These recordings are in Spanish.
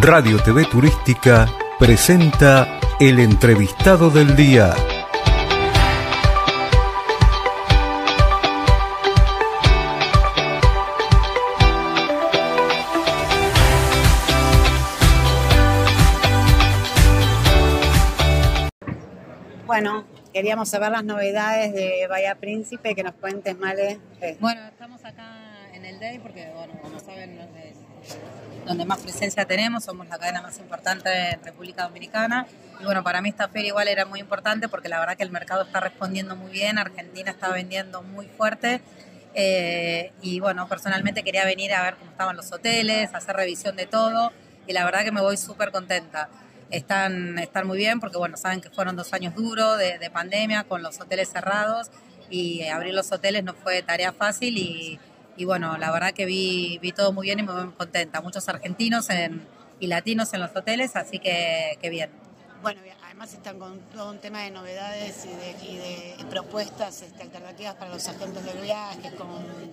Radio TV Turística presenta el entrevistado del día. Bueno, queríamos saber las novedades de Bahía Príncipe, que nos cuentes, Male. Eh, Bueno, estamos acá en el Day porque, bueno, como saben, es donde más presencia tenemos, somos la cadena más importante en República Dominicana. Y bueno, para mí esta feria igual era muy importante porque la verdad que el mercado está respondiendo muy bien, Argentina está vendiendo muy fuerte. eh, y bueno, personalmente quería venir a ver cómo estaban los hoteles, hacer revisión de todo. Y la verdad que me voy súper contenta. Están, están muy bien porque, bueno, saben que fueron dos años duros de, de pandemia con los hoteles cerrados y eh, abrir los hoteles no fue tarea fácil y, y bueno, la verdad que vi, vi todo muy bien y muy contenta. Muchos argentinos en- y latinos en los hoteles, así que, que bien. Bueno, además están con todo un tema de novedades y de, y de propuestas este, alternativas para los agentes de viajes, con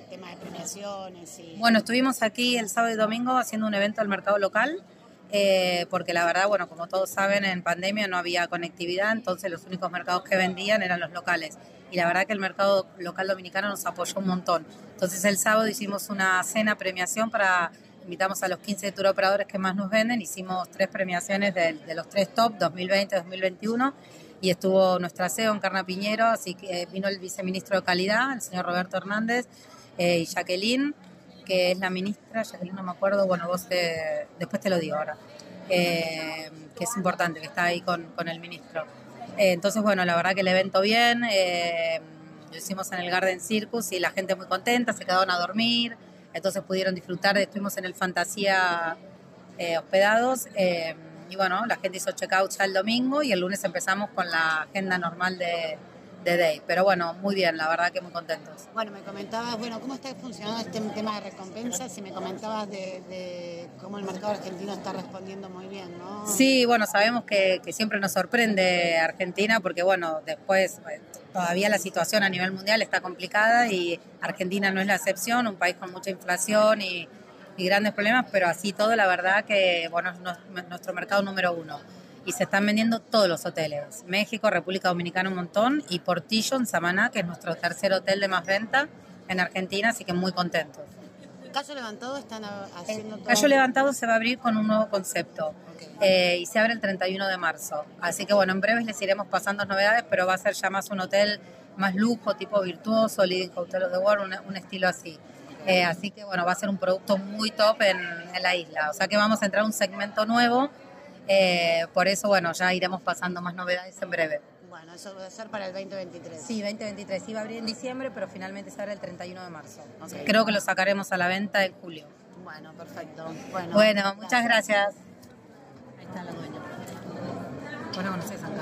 tema de premiaciones y... Bueno, estuvimos aquí el sábado y domingo haciendo un evento al mercado local, eh, porque la verdad, bueno, como todos saben, en pandemia no había conectividad, entonces los únicos mercados que vendían eran los locales. Y la verdad que el mercado local dominicano nos apoyó un montón. Entonces el sábado hicimos una cena premiación para, invitamos a los 15 tour operadores que más nos venden, hicimos tres premiaciones de, de los tres top 2020-2021 y estuvo nuestra CEO Encarna Piñero, así que eh, vino el viceministro de Calidad, el señor Roberto Hernández, eh, y Jacqueline, que es la ministra, Jacqueline no me acuerdo, bueno, vos te- después te lo digo ahora, eh, que es importante, que está ahí con, con el ministro. Eh, entonces, bueno, la verdad que el evento bien, eh, lo hicimos en el Garden Circus y la gente muy contenta, se quedaron a dormir, entonces pudieron disfrutar, estuvimos en el Fantasía hospedados. y bueno, la gente hizo check-out ya el domingo y el lunes empezamos con la agenda normal de, de Day. Pero bueno, muy bien, la verdad que muy contentos. Bueno, me comentabas, bueno, ¿cómo está funcionando este tema de recompensas? Y me comentabas de, de cómo el mercado argentino está respondiendo muy bien, ¿no? Sí, bueno, sabemos que, que siempre nos sorprende Argentina porque, bueno, después eh, todavía la situación a nivel mundial está complicada y Argentina no es la excepción, un país con mucha inflación y, y grandes problemas, pero así todo, la verdad que, bueno, es nuestro mercado número uno. Y se están vendiendo todos los hoteles. México, República Dominicana un montón y Portillo en Samaná, que es nuestro tercer hotel de más venta en Argentina, así que muy contentos. Caso Levantado están haciendo todo... Cayo Levantado se va a abrir con un nuevo concepto Ok. eh, y se abre el 31 de marzo. Así que bueno, en breves les iremos pasando novedades, pero va a ser ya más un hotel más lujo, tipo virtuoso, Leading Hotel of the World, un, un estilo así. Eh, así que bueno, va a ser un producto muy top en, en la isla. O sea que vamos a entrar a un segmento nuevo. Eh, por eso, bueno, ya iremos pasando más novedades en breve. Bueno, eso va a ser para el 2023. Sí, 2023 iba a abrir en diciembre, pero finalmente se abre el 31 de marzo. Creo que lo sacaremos a la venta en julio. Bueno, perfecto. Bueno, Bueno, muchas gracias. Ahí está la dueña. Bueno, conoces acá.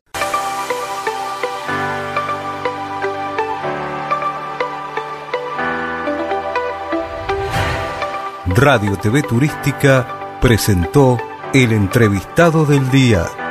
Radio TV Turística presentó el entrevistado del día.